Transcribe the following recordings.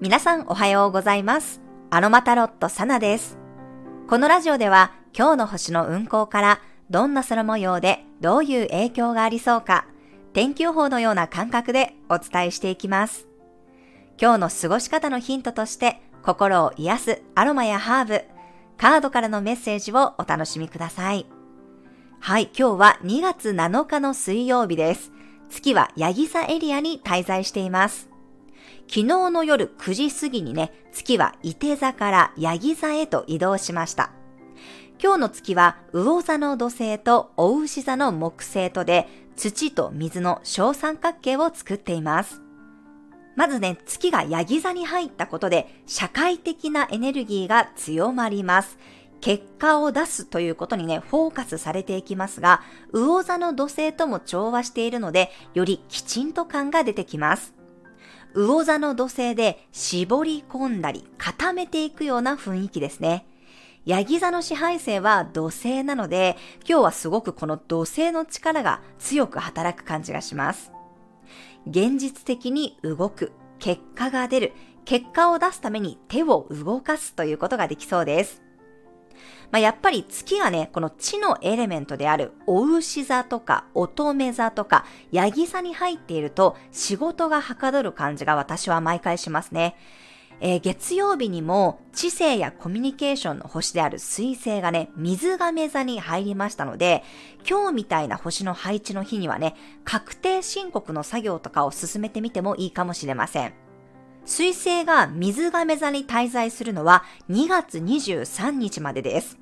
皆さんおはようございます。アロマタロットサナです。このラジオでは今日の星の運行からどんな空模様でどういう影響がありそうか、天気予報のような感覚でお伝えしていきます。今日の過ごし方のヒントとして心を癒すアロマやハーブ、カードからのメッセージをお楽しみください。はい、今日は2月7日の水曜日です。月はヤギ座エリアに滞在しています。昨日の夜9時過ぎにね、月は伊手座からヤギ座へと移動しました。今日の月は魚座の土星とお牛座の木星とで土と水の小三角形を作っています。まずね、月がヤギ座に入ったことで社会的なエネルギーが強まります。結果を出すということにね、フォーカスされていきますが、魚座の土星とも調和しているので、よりきちんと感が出てきます。魚座の土星で絞り込んだり固めていくような雰囲気ですね。ヤギ座の支配性は土星なので、今日はすごくこの土星の力が強く働く感じがします。現実的に動く、結果が出る、結果を出すために手を動かすということができそうです。まあ、やっぱり月がね、この地のエレメントである、お牛座とか乙女座とか、ヤギ座に入っていると、仕事がはかどる感じが私は毎回しますね。えー、月曜日にも知性やコミュニケーションの星である水星がね、水亀座に入りましたので、今日みたいな星の配置の日にはね、確定申告の作業とかを進めてみてもいいかもしれません。水星が水亀座に滞在するのは2月23日までです。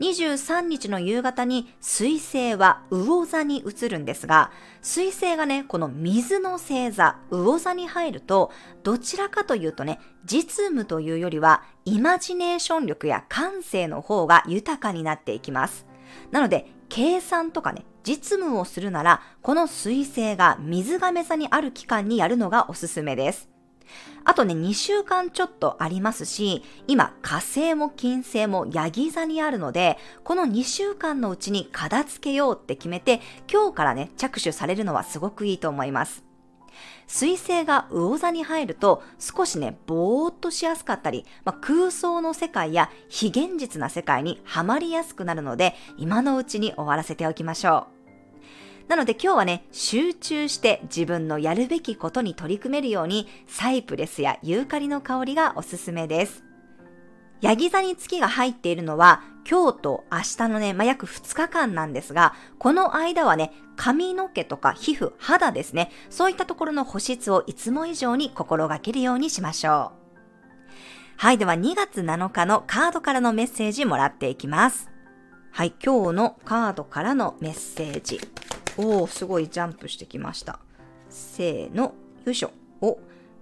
23日の夕方に水星は魚座に移るんですが、水星がね、この水の星座、魚座に入ると、どちらかというとね、実務というよりは、イマジネーション力や感性の方が豊かになっていきます。なので、計算とかね、実務をするなら、この水星が水亀座にある期間にやるのがおすすめです。あとね、2週間ちょっとありますし、今、火星も金星もヤギ座にあるので、この2週間のうちに片付けようって決めて、今日からね、着手されるのはすごくいいと思います。水星が魚座に入ると少しね、ぼーっとしやすかったり、まあ、空想の世界や非現実な世界にはまりやすくなるので、今のうちに終わらせておきましょう。なので今日はね、集中して自分のやるべきことに取り組めるように、サイプレスやユーカリの香りがおすすめです。ヤギ座に月が入っているのは、今日と明日のね、まあ、約2日間なんですが、この間はね、髪の毛とか皮膚、肌ですね、そういったところの保湿をいつも以上に心がけるようにしましょう。はい、では2月7日のカードからのメッセージもらっていきます。はい、今日のカードからのメッセージ。おー、すごいジャンプしてきました。せーの、よいしょ。お、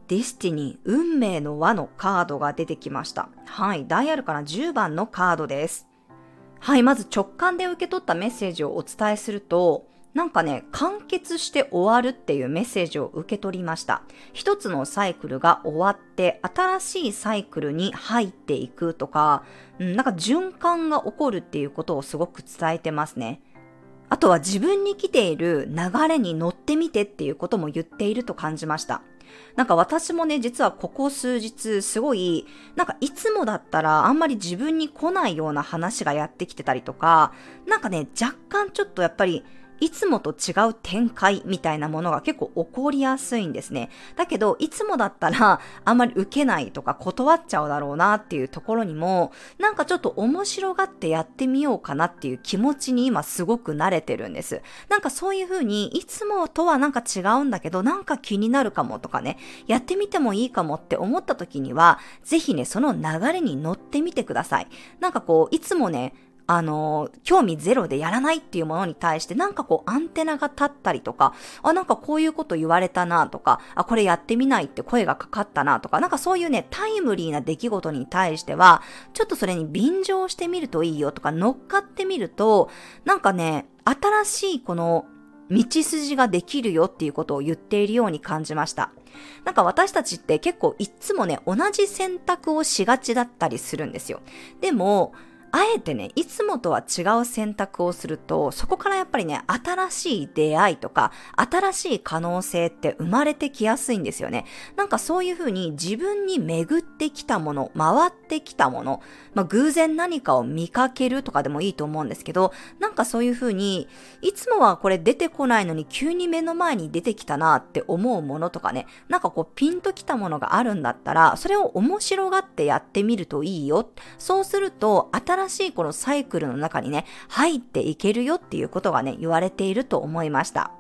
ディスティニー、運命の輪のカードが出てきました。はい、大アルカナ10番のカードです。はい、まず直感で受け取ったメッセージをお伝えすると、なんかね、完結して終わるっていうメッセージを受け取りました。一つのサイクルが終わって、新しいサイクルに入っていくとか、なんか循環が起こるっていうことをすごく伝えてますね。あとは自分に来ている流れに乗ってみてっていうことも言っていると感じました。なんか私もね、実はここ数日すごい、なんかいつもだったらあんまり自分に来ないような話がやってきてたりとか、なんかね、若干ちょっとやっぱりいつもと違う展開みたいなものが結構起こりやすいんですね。だけど、いつもだったらあんまり受けないとか断っちゃうだろうなっていうところにも、なんかちょっと面白がってやってみようかなっていう気持ちに今すごく慣れてるんです。なんかそういうふうに、いつもとはなんか違うんだけど、なんか気になるかもとかね、やってみてもいいかもって思った時には、ぜひね、その流れに乗ってみてください。なんかこう、いつもね、あの、興味ゼロでやらないっていうものに対してなんかこうアンテナが立ったりとか、あ、なんかこういうこと言われたなとか、あ、これやってみないって声がかかったなとか、なんかそういうね、タイムリーな出来事に対しては、ちょっとそれに便乗してみるといいよとか、乗っかってみると、なんかね、新しいこの道筋ができるよっていうことを言っているように感じました。なんか私たちって結構いつもね、同じ選択をしがちだったりするんですよ。でも、あえてね、いつもとは違う選択をすると、そこからやっぱりね、新しい出会いとか、新しい可能性って生まれてきやすいんですよね。なんかそういうふうに自分に巡ってきたもの、回ってきたもの、まあ、偶然何かを見かけるとかでもいいと思うんですけど、なんかそういうふうに、いつもはこれ出てこないのに急に目の前に出てきたなって思うものとかね、なんかこうピンときたものがあるんだったら、それを面白がってやってみるといいよ。そうすると、新しいこのサイクルの中にね、入っていけるよっていうことがね、言われていると思いました。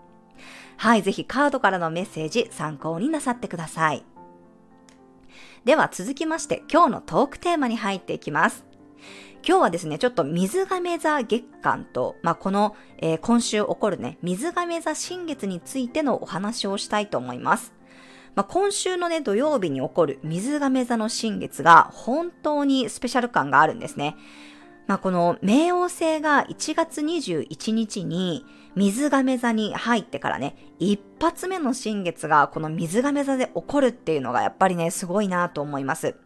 はい、ぜひカードからのメッセージ参考になさってください。では続きまして今日のトークテーマに入っていきます。今日はですね、ちょっと水亀座月間と、まあ、この、えー、今週起こるね、水亀座新月についてのお話をしたいと思います。まあ、今週のね、土曜日に起こる水亀座の新月が本当にスペシャル感があるんですね。まあ、この冥王星が1月21日に水亀座に入ってからね、一発目の新月がこの水亀座で起こるっていうのがやっぱりね、すごいなと思います。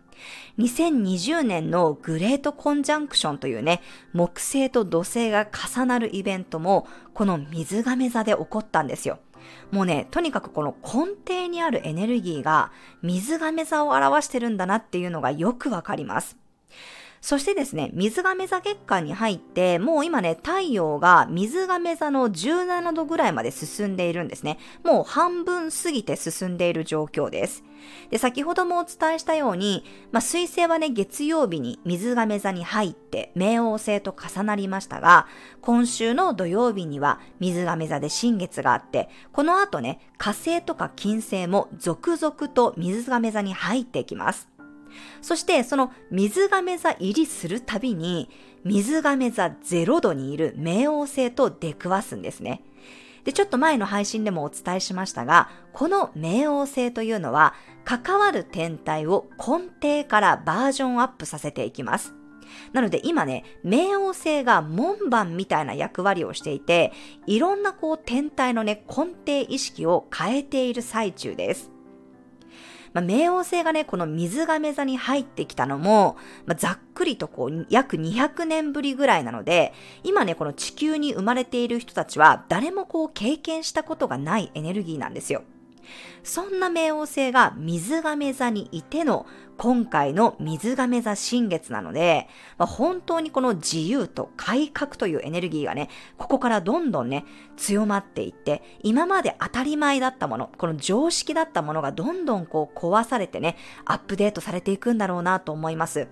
2020年のグレートコンジャンクションというね、木星と土星が重なるイベントも、この水亀座で起こったんですよ。もうね、とにかくこの根底にあるエネルギーが水亀座を表してるんだなっていうのがよくわかります。そしてですね、水亀座月間に入って、もう今ね、太陽が水亀座の17度ぐらいまで進んでいるんですね。もう半分過ぎて進んでいる状況です。で、先ほどもお伝えしたように、まあ、水星はね、月曜日に水亀座に入って、冥王星と重なりましたが、今週の土曜日には水亀座で新月があって、この後ね、火星とか金星も続々と水亀座に入っていきます。そしてその水亀座入りするたびに水亀座0度にいる冥王星と出くわすんですね。で、ちょっと前の配信でもお伝えしましたが、この冥王星というのは関わる天体を根底からバージョンアップさせていきます。なので今ね、冥王星が門番みたいな役割をしていて、いろんなこう天体のね、根底意識を変えている最中です。まあ、冥王星がね、この水亀座に入ってきたのも、まあ、ざっくりとこう、約200年ぶりぐらいなので、今ね、この地球に生まれている人たちは、誰もこう経験したことがないエネルギーなんですよ。そんな冥王星が水亀座にいての今回の水亀座新月なので、まあ、本当にこの自由と改革というエネルギーがね、ここからどんどんね、強まっていって、今まで当たり前だったもの、この常識だったものがどんどんこう壊されてね、アップデートされていくんだろうなと思います。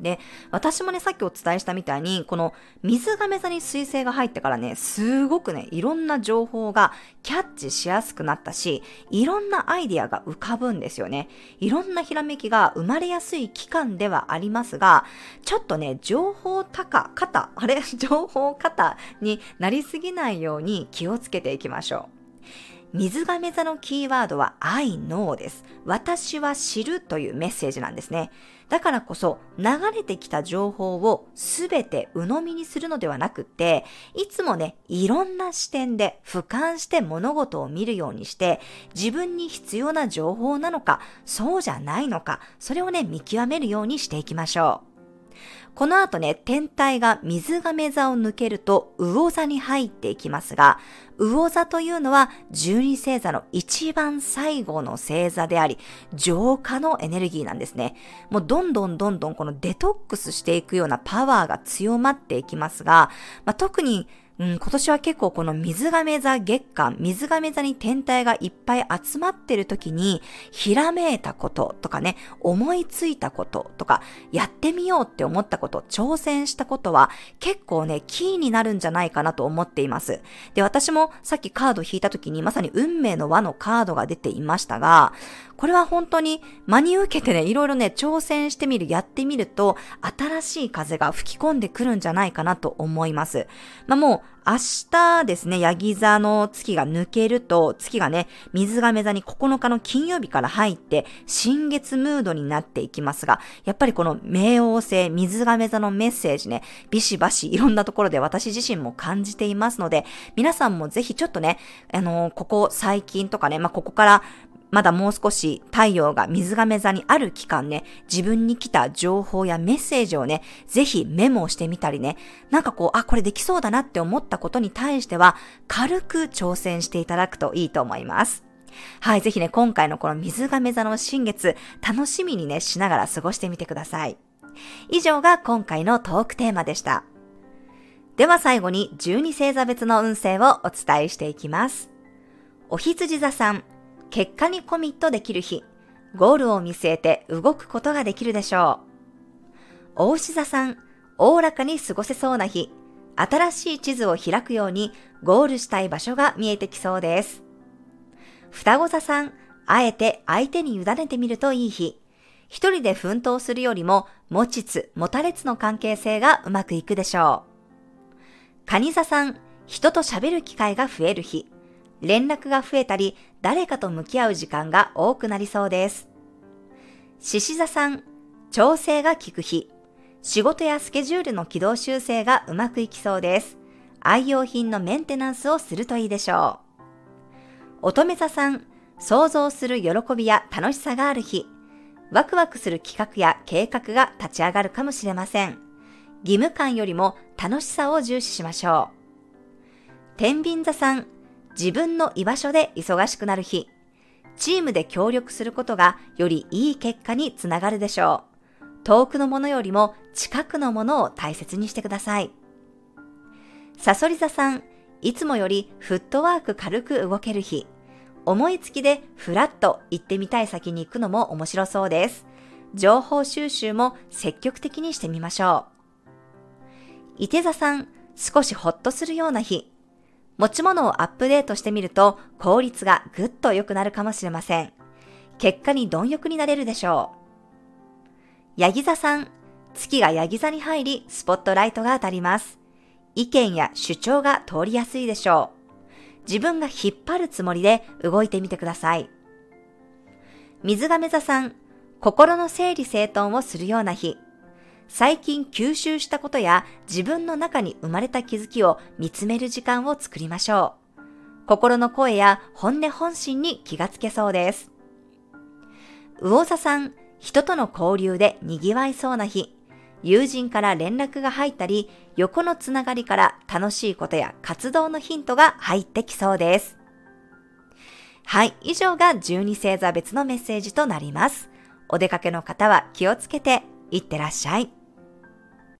で、私もね、さっきお伝えしたみたいに、この水亀座に水星が入ってからね、すごくね、いろんな情報がキャッチしやすくなったし、いろんなアイディアが浮かぶんですよね。いろんなひらめきが生まれやすい期間ではありますが、ちょっとね、情報高、型、あれ？情報型になりすぎないように気をつけていきましょう。水亀座のキーワードは I know です。私は知るというメッセージなんですね。だからこそ流れてきた情報をすべて鵜呑みにするのではなくって、いつもね、いろんな視点で俯瞰して物事を見るようにして、自分に必要な情報なのか、そうじゃないのか、それをね、見極めるようにしていきましょう。この後ね、天体が水亀座を抜けると魚座に入っていきますが、魚座というのは十二星座の一番最後の星座であり、浄化のエネルギーなんですね。もうどんどんどんどんこのデトックスしていくようなパワーが強まっていきますが、まあ、特にうん、今年は結構この水亀座月間、水亀座に天体がいっぱい集まってる時に、ひらめいたこととかね、思いついたこととか、やってみようって思ったこと、挑戦したことは、結構ね、キーになるんじゃないかなと思っています。で、私もさっきカード引いた時にまさに運命の輪のカードが出ていましたが、これは本当に真に受けてね、いろいろね、挑戦してみる、やってみると、新しい風が吹き込んでくるんじゃないかなと思います。まあもう、明日ですね、ヤギ座の月が抜けると、月がね、水亀座に9日の金曜日から入って、新月ムードになっていきますが、やっぱりこの冥王星、水亀座のメッセージね、ビシバシいろんなところで私自身も感じていますので、皆さんもぜひちょっとね、あのー、ここ最近とかね、まあ、ここからまだもう少し太陽が水亀座にある期間ね、自分に来た情報やメッセージをね、ぜひメモしてみたりね、なんかこう、あ、これできそうだなって思ったことに対しては、軽く挑戦していただくといいと思います。はい、ぜひね、今回のこの水亀座の新月、楽しみにね、しながら過ごしてみてください。以上が今回のトークテーマでした。では最後に12星座別の運勢をお伝えしていきます。お羊座さん、結果にコミットできる日、ゴールを見据えて動くことができるでしょう。大牛座さん、おおらかに過ごせそうな日、新しい地図を開くようにゴールしたい場所が見えてきそうです。双子座さん、あえて相手に委ねてみるといい日。一人で奮闘するよりも、持ちつ、持たれつの関係性がうまくいくでしょう。蟹座さん、人と喋る機会が増える日。連絡が増えたり、誰かと向き合う時間が多くなりそうです。獅子座さん、調整が効く日。仕事やスケジュールの軌道修正がうまくいきそうです。愛用品のメンテナンスをするといいでしょう。乙女座さん、想像する喜びや楽しさがある日。ワクワクする企画や計画が立ち上がるかもしれません。義務感よりも楽しさを重視しましょう。天秤座さん、自分の居場所で忙しくなる日。チームで協力することがよりいい結果につながるでしょう。遠くのものよりも近くのものを大切にしてください。サソリ座さん、いつもよりフットワーク軽く動ける日。思いつきでふらっと行ってみたい先に行くのも面白そうです。情報収集も積極的にしてみましょう。伊手座さん、少しほっとするような日。持ち物をアップデートしてみると効率がぐっと良くなるかもしれません。結果に貪欲になれるでしょう。ヤギ座さん、月がヤギ座に入りスポットライトが当たります。意見や主張が通りやすいでしょう。自分が引っ張るつもりで動いてみてください。水亀座さん、心の整理整頓をするような日。最近吸収したことや自分の中に生まれた気づきを見つめる時間を作りましょう。心の声や本音本心に気がつけそうです。魚座さん、人との交流で賑わいそうな日。友人から連絡が入ったり、横のつながりから楽しいことや活動のヒントが入ってきそうです。はい、以上が12星座別のメッセージとなります。お出かけの方は気をつけていってらっしゃい。